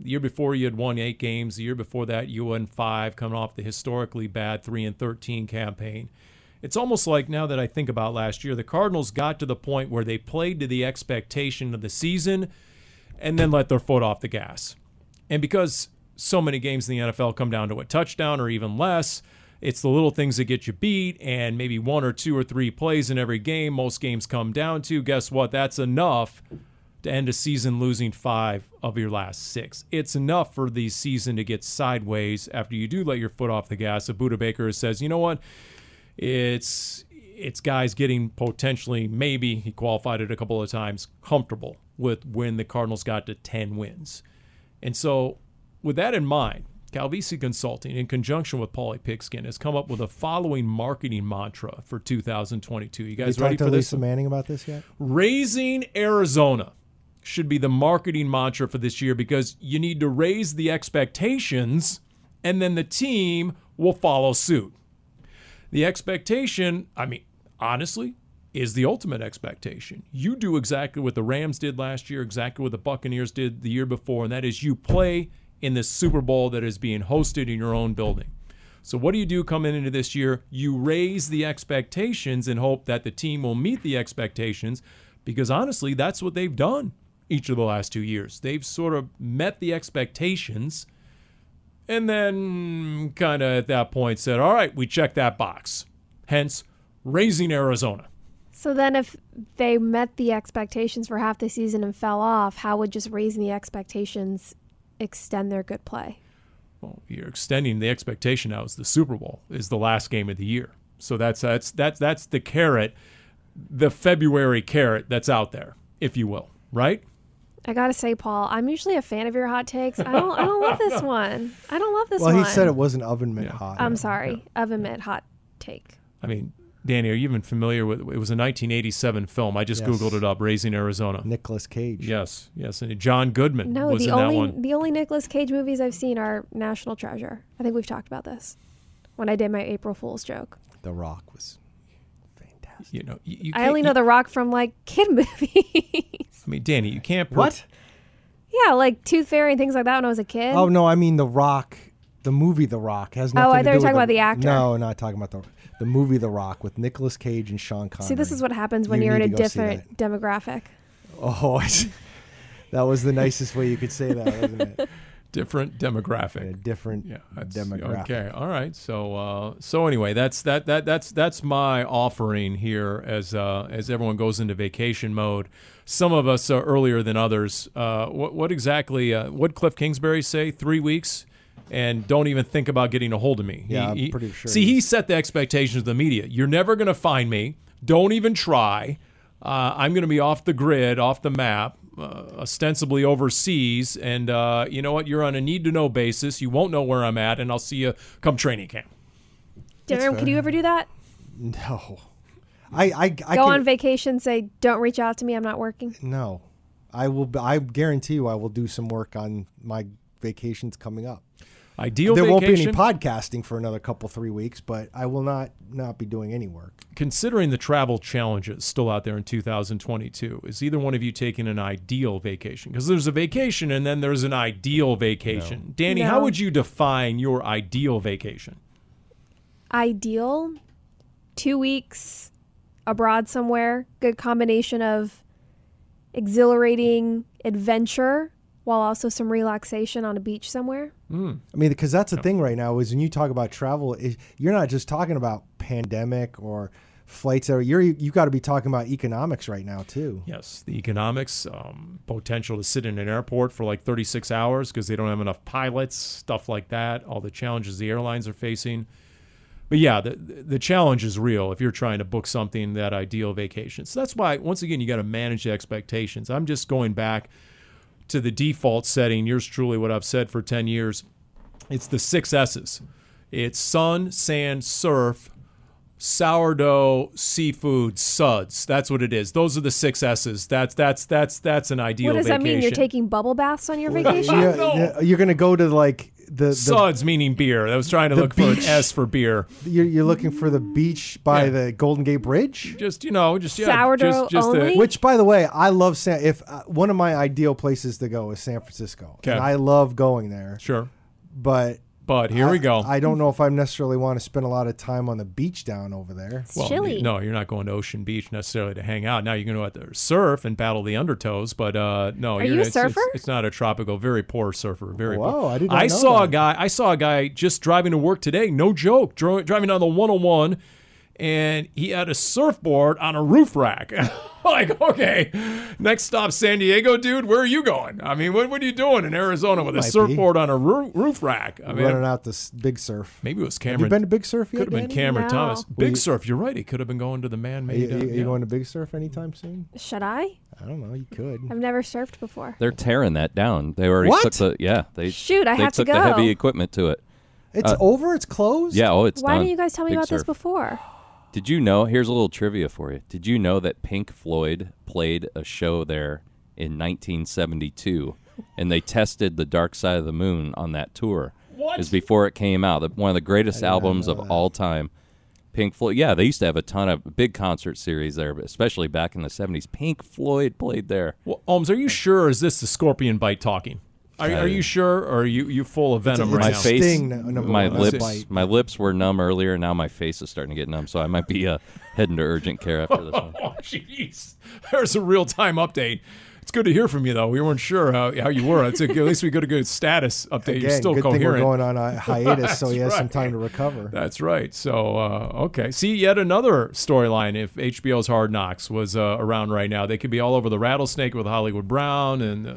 The year before, you had won eight games. The year before that, you won five, coming off the historically bad three and thirteen campaign. It's almost like now that I think about last year, the Cardinals got to the point where they played to the expectation of the season, and then let their foot off the gas. And because so many games in the NFL come down to a touchdown or even less, it's the little things that get you beat, and maybe one or two or three plays in every game. Most games come down to. Guess what? That's enough to end a season losing five of your last six. It's enough for the season to get sideways after you do let your foot off the gas. If Budda Baker says, you know what? It's it's guys getting potentially maybe he qualified it a couple of times comfortable with when the Cardinals got to 10 wins. And so with that in mind, Calvisi Consulting, in conjunction with Paulie Pigskin, has come up with the following marketing mantra for 2022. You You guys talked ready to for this? Lisa Manning about this yet? Raising Arizona should be the marketing mantra for this year because you need to raise the expectations and then the team will follow suit. The expectation, I mean, honestly, is the ultimate expectation. You do exactly what the Rams did last year, exactly what the Buccaneers did the year before, and that is you play in this Super Bowl that is being hosted in your own building. So, what do you do coming into this year? You raise the expectations and hope that the team will meet the expectations because honestly, that's what they've done each of the last two years. They've sort of met the expectations and then kind of at that point said, all right, we check that box. Hence, raising Arizona. So then, if they met the expectations for half the season and fell off, how would just raising the expectations extend their good play? Well, you're extending the expectation now is the Super Bowl is the last game of the year. So that's that's that's that's the carrot, the February carrot that's out there, if you will, right? I gotta say, Paul, I'm usually a fan of your hot takes. I don't, I don't love this [laughs] one. I don't love this well, one. he said it wasn't oven mitt hot. I'm sorry, oven mitt hot take. I mean, Danny, are you even familiar with? It was a 1987 film. I just Yes. googled it up. Raising Arizona. Nicolas Cage. Yes, yes, and John Goodman No, was the in that only one. the only Nicolas Cage movies I've seen are National Treasure. I think we've talked about this. when I did my April Fool's joke. The Rock was fantastic. You know, you, you I only know you- The Rock from like kid [laughs] movies. I mean, Danny, you can't. per- What? yeah, like Tooth Fairy and things like that when I was a kid. Oh no, I mean The Rock. The movie The Rock has oh, nothing Oh, I to thought you do were with talking about the actor. No, not talking about the the movie The Rock with Nicolas Cage and Sean Connery. See, this is what happens when You you are in a to go see different demographic. Oh, [laughs] that was the nicest way you could say that, wasn't it? [laughs] different demographic. A different Yeah, demographic. Okay, all right. So, uh, so anyway, that's that that that's that's my offering here as uh, as everyone goes into vacation mode. Some of us are earlier than others. Uh, what what exactly? Uh, what Cliff Kingsbury say? Three weeks, and don't even think about getting a hold of me. Yeah, I'm pretty sure See, he set the expectations of the media. You're never going to find me. Don't even try. Uh, I'm going to be off the grid, off the map, uh, ostensibly overseas. And uh, you know what? You're on a need to know basis. You won't know where I'm at, and I'll see you come training camp. Darren, could fair. you ever do that? No, I I I Go can, on vacation, say, "Don't reach out to me. I'm not working." No, I will. I guarantee you, I will do some work on my vacations coming up. Ideal there won't be any podcasting for another couple three weeks, but I will not not be doing any work. considering the travel challenges still out there in 2022, is either one of you taking an ideal vacation? Because there's a vacation and then there's an ideal vacation. Danny, how would you define your ideal vacation? Ideal, two weeks abroad somewhere. Good combination of exhilarating adventure while also some relaxation on a beach somewhere. I mean, because that's the thing right now is when you talk about travel, is you're not just talking about pandemic or flights. That are, you're you got to be talking about economics right now too. Yes, the economics, um, potential to sit in an airport for like 36 hours because they don't have enough pilots, stuff like that, all the challenges the airlines are facing. But yeah, the the challenge is real if you're trying to book something that ideal vacation. So that's why once again you got to manage the expectations. I'm just going back to the default setting. Yours truly, what I've said for 10 years. It's the six S's. It's sun, sand, surf, sourdough, seafood, suds. That's what it is. Those are the six S's. That's that's that's that's an ideal what does vacation. that mean? You're taking bubble baths on your vacation? Yeah, yeah, you're going to go to like the, the suds meaning beer. I was trying to the look for an. S for beer. you're, you're looking for the beach by Yeah. the Golden Gate Bridge. Just you know, just yeah, Sourdough just, just only? The, Which, by the way, I love San. If uh, one of my ideal places to go is San Francisco, Okay. and I love going there. sure, But but here we go. I don't know if I necessarily want to spend a lot of time on the beach down over there. It's Well, chilly. No, you're not going to Ocean Beach necessarily to hang out. Now you're going to go out there surf and battle the undertows, but uh, no, Are you're, you a it's, it's- surfer? It's, not a tropical, very poor surfer, very. Whoa, poor. I did not I know saw a guy. I saw a guy just driving to work today. No joke, dro- driving down the 101, and he had a surfboard on a roof rack. [laughs] like, okay, next stop San Diego, dude. Where are you going? I mean, what what are you doing in Arizona with a Might be. surfboard on a roo- roof rack? I mean, running out this big surf. maybe it was Have Cameron. you been to Big Surf yet? could have been Danny? Cameron No. Thomas. Well, Big you- surf. You're right. He could have been going to the man-made. you, uh, are you yeah. going to Big Surf anytime soon? Should I? I don't know. You could. I've never surfed before. They're tearing that down. They already What? took the yeah. They Shoot, I they have to took the heavy equipment to it. It's Uh, over. It's closed. Yeah. Oh, it's Why done. didn't you guys tell me Big about this before? Did you know? Here's a little trivia for you. Did you know that Pink Floyd played a show there in 1972, and they tested the Dark Side of the Moon on that tour? What? Is before it came out. One of the greatest albums of all time. Pink Floyd. Yeah, they used to have a ton of big concert series there, but especially back in the 70s. Pink Floyd played there. Well, Holmes, are you sure? Or is this the scorpion bite talking? Are, are you sure, or are you you full of venom it's right my a now? face, sting, no- number my one. lips, Bite. my lips were numb earlier. And now my face is starting to get numb, so I might be uh, heading to urgent care after this one. [laughs] Oh, jeez. There's a real time update. It's good to hear from you, though. We weren't sure how, how you were. It's a, at least we got a good status update. You're Again, still good thing coherent. we're going on a [laughs] hiatus, so he has some time to recover. That's right. So, uh, okay. See, yet another storyline. If HBO's Hard Knocks was uh, around right now, they could be all over the rattlesnake with Hollywood Brown and uh,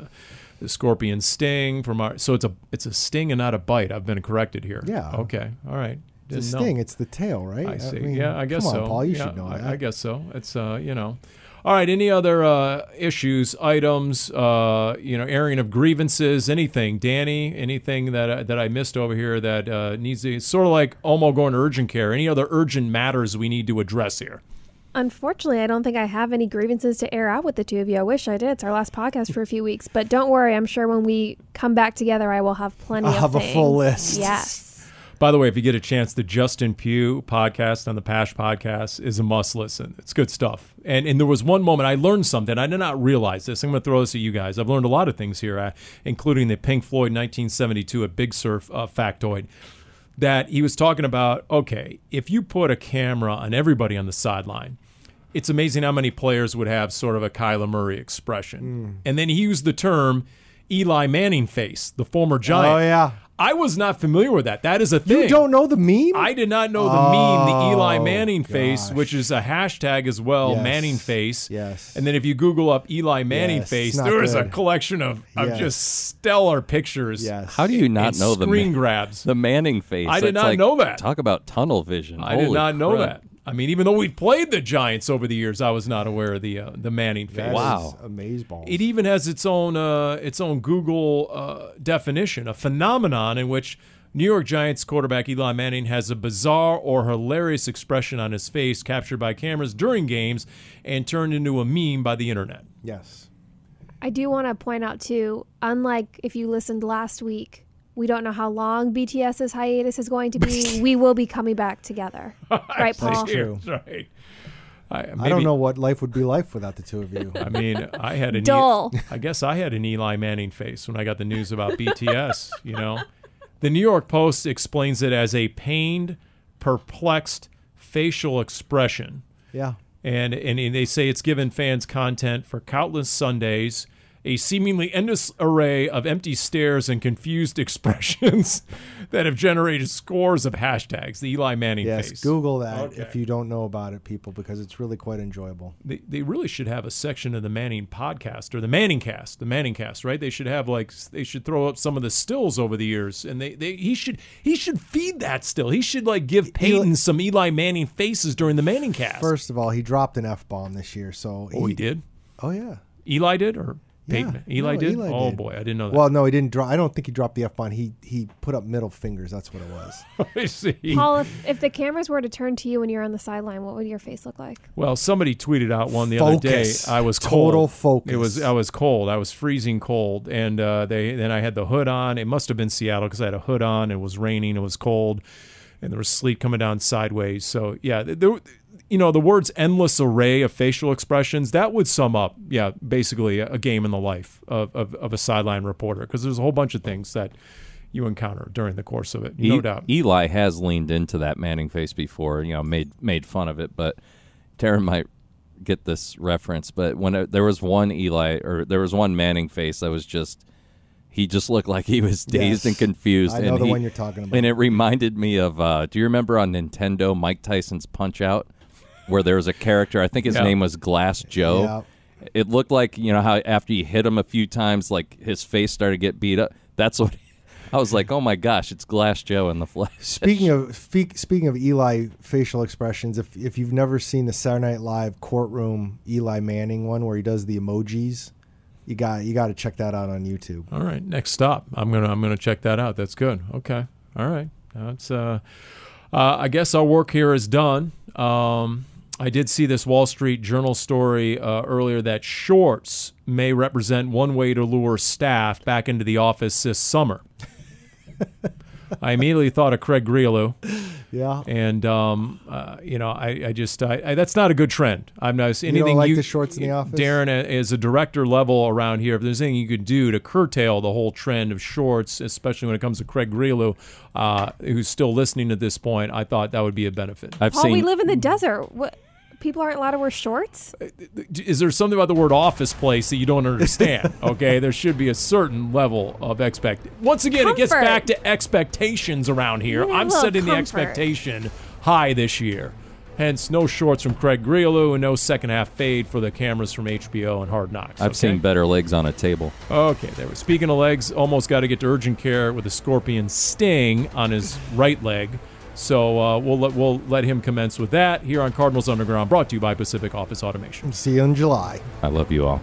the scorpion sting from our. So it's a it's a sting and not a bite. I've been corrected here. Yeah. Okay. All right. It's Didn't a know. sting. It's the tail, right? I see. mean, yeah, I guess come on, so. Paul, you Yeah, should know I, that. I guess so. It's uh, you know. All right. Any other uh, issues, items, uh, you know, airing of grievances, anything, Danny? Anything that I- that I missed over here that uh, needs to? It's sort of like Omo going to urgent care. Any other urgent matters we need to address here? Unfortunately, I don't think I have any grievances to air out with the two of you. I wish I did. It's our last podcast for a few weeks, but don't worry. I'm sure when we come back together, I will have plenty I'll of have a full things. list. Yes. By the way, if you get a chance, the Justin Pugh podcast on the Pasch podcast is a must listen. It's good stuff. And and there was one moment I learned something. I did not realize this. I'm going to throw this at you guys. I've learned a lot of things here, uh, including the Pink Floyd 1972 at Big Surf uh, factoid. That he was talking about. Okay, if you put a camera on everybody on the sideline, it's amazing how many players would have sort of a Kyler Murray expression. Hmm. And then he used the term Eli Manning face, the former oh, Giant. Oh yeah. I was not familiar with that. That is a thing. You don't know the meme? I did not know the meme, the Eli Oh, Manning face, which is a hashtag as well, Yes. Manning face. Yes. And then if you Google up Eli Manning Yes, face, it's not there is a collection of, of Yes. just stellar pictures. yes. How do you not and know the screen grabs? the Manning face? I did not like- know that. Talk about tunnel vision. I did Holy not know crap. that. I mean, even though we've played the Giants over the years, I was not aware of the uh, the Manning face. That Wow. is amazeballs. It even has its own uh, its own Google uh, definition, a phenomenon in which New York Giants quarterback Eli Manning has a bizarre or hilarious expression on his face captured by cameras during games and turned into a meme by the internet. yes. I do want to point out too, unlike if you listened last week, we don't know how long BTS's hiatus is going to be. [laughs] we will be coming back together. [laughs] Right, Paul? true. That's right. I, I don't know what life would be like without the two of you. I mean, I had an Dull. I guess I had an Eli Manning face when I got the news about BTS. [laughs] You know, the New York Post explains it as a pained, perplexed facial expression, yeah. and and, and they say it's given fans content for countless Sundays. A seemingly endless array of empty stares and confused [laughs] expressions that have generated scores of hashtags. The Eli Manning Yes. face. Google that Okay. if you don't know about it, people, because it's really quite enjoyable. they, they really should have a section of the Manning podcast or the Manning cast, the Manning cast, right? They should have like they should throw up some of the stills over the years, and they, they he should he should feed that still. He should like give Peyton some Eli Manning faces during the Manning cast. First of all, he dropped an f bomb this year, so oh, he did. Oh yeah. Eli did or Peyton? Yeah. Eli No, did. Eli oh did. boy, I didn't know that. Well, no, he didn't drop. I don't think he dropped the f bomb. He he put up middle fingers. That's what it was. [laughs] I see. Paul, if, if the cameras were to turn to you when you're on the sideline, what would your face look like? Well, somebody tweeted out one the other day. I was cold. Total focus. It was I was cold. I was freezing cold, and uh, they then I had the hood on. It must have been Seattle because I had a hood on. It was raining. It was cold, and there was sleet coming down sideways. So yeah, there. You know the words "endless array of facial expressions" that would sum up, yeah, basically a, a game in the life of, of, of a sideline reporter because there's a whole bunch of things that you encounter during the course of it, no E- doubt. Eli has leaned into that Manning face before, you know, made made fun of it, but Darren might get this reference. But when it, there was one Eli or there was one Manning face that was just he just looked like he was dazed Yes. and confused. I know and the he- one you're talking about. And it reminded me of uh, do you remember on Nintendo Mike Tyson's Punch Out where there was a character, I think his Yeah. name was Glass Joe. Yeah. It looked like, you know, how after you hit him a few times, like his face started to get beat up. That's what [laughs] I was like, oh my gosh, it's Glass Joe in the flesh. Speaking of fe- speaking of Eli facial expressions, if if you've never seen the Saturday Night Live courtroom Eli Manning one where he does the emojis, you got you got to check that out on YouTube. All right, next stop. I'm gonna I'm gonna check that out. That's good. Okay. All right. That's uh, uh I guess our work here is done. Um, I did see this Wall Street Journal story uh, earlier that shorts may represent one way to lure staff back into the office this summer. [laughs] I immediately thought of Craig Grialou. Yeah. And um, uh, you know, I, I just I, I, that's not a good trend. I'm not don't anything like the shorts in the office? Darren, a- as a director level around here, if there's anything you could do to curtail the whole trend of shorts, especially when it comes to Craig Grialou, uh, who's still listening at this point, I thought that would be a benefit. I've Paul, seen we live in the desert. What? People aren't allowed to wear shorts. Uh, is there something about the word office place that you don't understand? [laughs] okay, there should be a certain level of expect. Once again, it gets back to expectations around here. I'm a little setting the expectation high this year. Hence, no shorts from Craig Grialou and no second half fade for the cameras from HBO and Hard Knocks. I've okay? seen better legs on a table. Okay, there we Speaking of legs, almost got to get to urgent care with a scorpion sting on his right leg. So uh, we'll let we'll let him commence with that here on Cardinals Underground, brought to you by Pacific Office Automation. See you in July. I love you all.